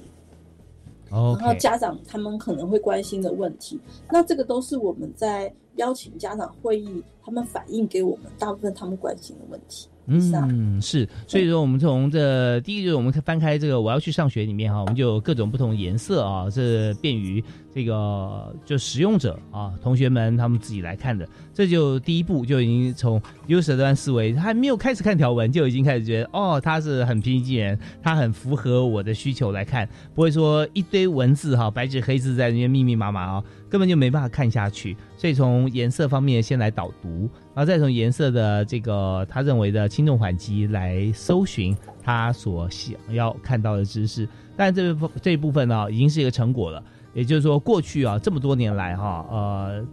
然后家长他们可能会关心的问题。那这个都是我们在邀请家长会议，他们反映给我们大部分他们关心的问题。嗯，是，所以说我们从这第一个就是我们翻开这个我要去上学里面哈，我们就有各种不同颜色啊，这便于这个就使用者啊，同学们他们自己来看的。这就第一步就已经从 user 端思维，他还没有开始看条文就已经开始觉得哦，他是很平易近人，他很符合我的需求来看，不会说一堆文字哈，白纸黑字在那边密密麻麻啊，根本就没办法看下去。所以从颜色方面先来导读，然后再从颜色的这个他认为的轻重缓急来搜寻他所想要看到的知识。但这部这一部分呢、已经是一个成果了。也就是说，过去啊这么多年来哈、呃，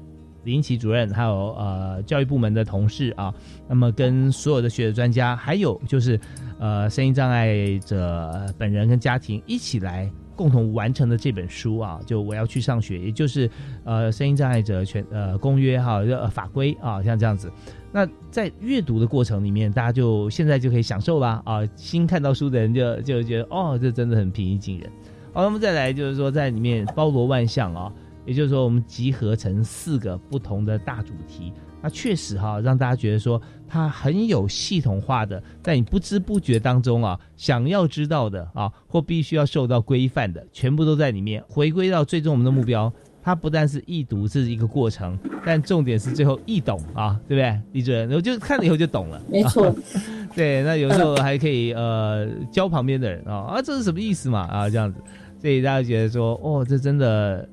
林奇主任还有呃教育部门的同事啊，那么跟所有的学者专家，还有就是呃声音障碍者本人跟家庭一起来共同完成的这本书啊，就我要去上学，也就是呃声音障碍者权呃公约哈、法规啊，像这样子。那在阅读的过程里面，大家就现在就可以享受啦啊！新看到书的人就就觉得哦，这真的很平易近人。好，那么再来就是说，在里面包罗万象啊，也就是说，我们集合成四个不同的大主题。那确实哈，让大家觉得说它很有系统化的，在你不知不觉当中啊，想要知道的啊，或必须要受到规范的，全部都在里面。回归到最终我们的目标，它不但是易读这是一个过程，但重点是最后易懂啊，对不对？李主任，我就看了以后就懂了。没错，对，那有时候还可以呃教旁边的人啊啊，这是什么意思嘛啊这样子，所以大家觉得说哦，这真的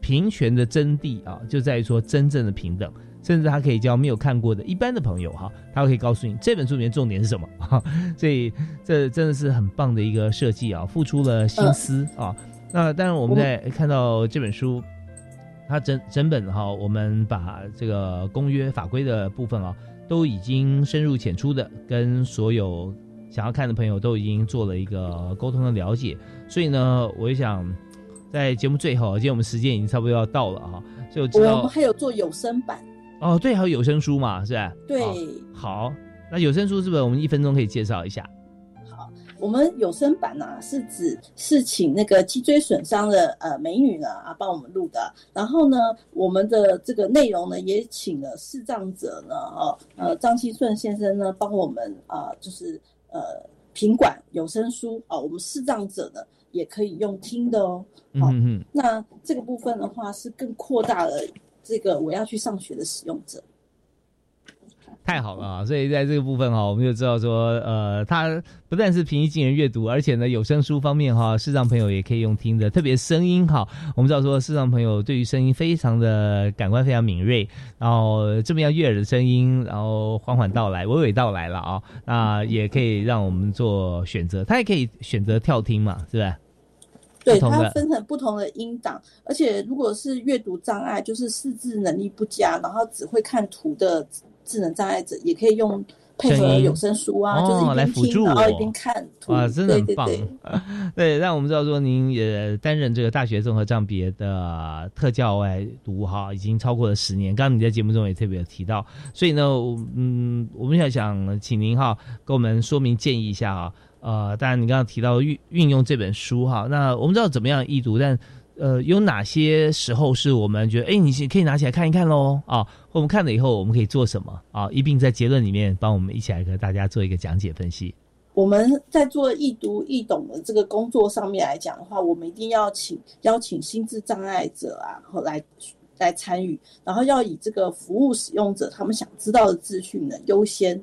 平权的真谛啊，就在于说真正的平等。甚至他可以教没有看过的一般的朋友哈，他可以告诉你这本书里面重点是什么哈，所以这真的是很棒的一个设计啊，付出了心思啊。那当然我们在看到这本书，它整整本哈，我们把这个公约法规的部分啊，都已经深入浅出的跟所有想要看的朋友都已经做了一个沟通的了解。所以呢，我也想在节目最后，今天我们时间已经差不多要到了哈，所以我知道我们还有做有声版。哦，对，还有有声书嘛，是吧？对，好，那有声书是不是我们一分钟可以介绍一下？好，我们有声版呢是指是请那个脊椎损伤的呃美女呢啊帮我们录的，然后呢，我们的这个内容呢也请了视障者呢哦呃张七顺先生呢帮我们啊就是呃品管有声书啊，我们视障者呢也可以用听的哦。好，那这个部分的话是更扩大了。这个我要去上学的使用者，太好了啊！所以在这个部分哈，我们就知道说，呃，它不但是平易近人阅读，而且呢，有声书方面哈，视障朋友也可以用听的，特别声音哈。我们知道说，视障朋友对于声音非常的感官非常敏锐，然后这么样悦耳的声音，然后缓缓到来、娓娓道来了啊，那也可以让我们做选择，他也可以选择跳听嘛，是不是？对，它分成不同的音档，而且如果是阅读障碍，就是识字能力不佳，然后只会看图的智能障碍者，也可以用配合有声书啊，就是一边听然后一边看图，啊，真的很棒。对，让我们知道说您也担任这个大学综合障别的特教外读哈，已经超过了十年。刚刚你在节目中也特别提到，所以呢，嗯，我们想想请您哈，跟我们说明建议一下啊。呃，当然你刚刚提到运运用这本书哈，那我们知道怎么样易读，但呃，有哪些时候是我们觉得，哎，你可以拿起来看一看喽啊？我们看了以后，我们可以做什么啊？一并在结论里面帮我们一起来和大家做一个讲解分析。我们在做易读易懂的这个工作上面来讲的话，我们一定要请邀请心智障碍者啊，后来来参与，然后要以这个服务使用者他们想知道的资讯呢优先。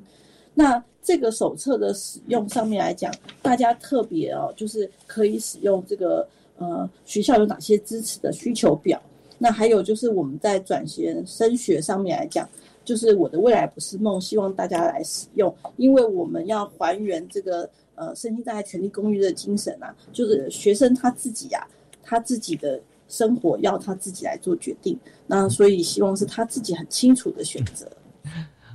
那这个手册的使用上面来讲，大家特别哦，就是可以使用这个呃学校有哪些支持的需求表。那还有就是我们在转学升学上面来讲，就是我的未来不是梦，希望大家来使用，因为我们要还原这个呃身心障碍权利公约的精神啊，就是学生他自己呀，他自己的生活要他自己来做决定。那所以希望是他自己很清楚的选择。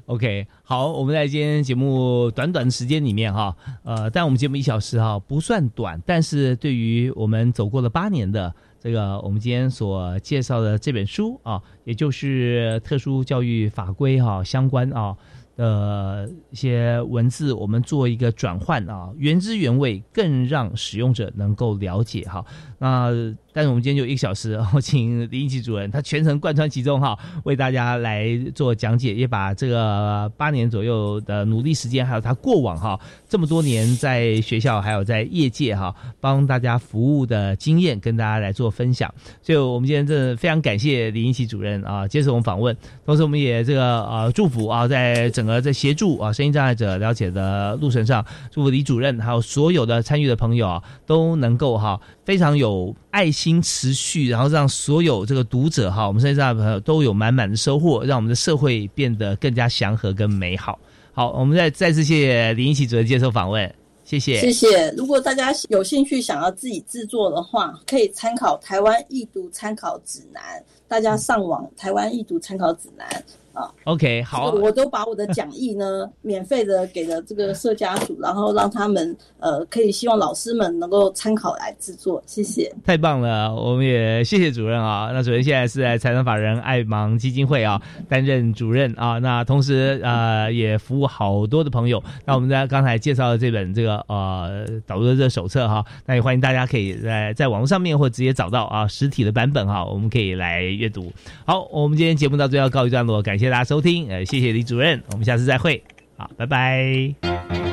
OK，好，我们在今天节目短短的时间里面哈，呃，但我们节目一小时哈不算短，但是对于我们走过了八年的这个我们今天所介绍的这本书啊，也就是特殊教育法规哈相关啊的一些文字，我们做一个转换啊，原汁原味，更让使用者能够了解哈。那但是我们今天就一个小时，我请林一奇主任，他全程贯穿其中哈，为大家来做讲解，也把这个八年左右的努力时间，还有他过往哈这么多年在学校还有在业界哈帮大家服务的经验，跟大家来做分享。所以我们今天真的非常感谢林一奇主任啊接受我们访问，同时我们也这个呃祝福啊，在整个在协助啊声音障碍者了解的路程上，祝福李主任还有所有的参与的朋友啊都能够哈非常有爱心。心持续，然后让所有这个读者哈，我们身上的朋友都有满满的收获，让我们的社会变得更加祥和跟美好。好，我们再再次谢谢林一奇主任接受访问，谢谢，谢谢。如果大家有兴趣想要自己制作的话，可以参考台湾易读参考指南。大家上网台湾易读参考指南啊。OK，好，我都把我的讲义呢 免费的给了这个社家属，然后让他们呃可以希望老师们能够参考来制作，谢谢。太棒了，我们也谢谢主任啊。那主任现在是在财产法人爱盲基金会啊担任主任啊，那同时呃也服务好多的朋友。那我们在刚才介绍的这本这个呃导入的这个手册哈，那也欢迎大家可以在在网络上面或直接找到啊实体的版本哈，我们可以来阅读。好，我们今天节目到这要告一段落，感谢谢大家收听，呃，谢谢李主任，我们下次再会，好，拜拜。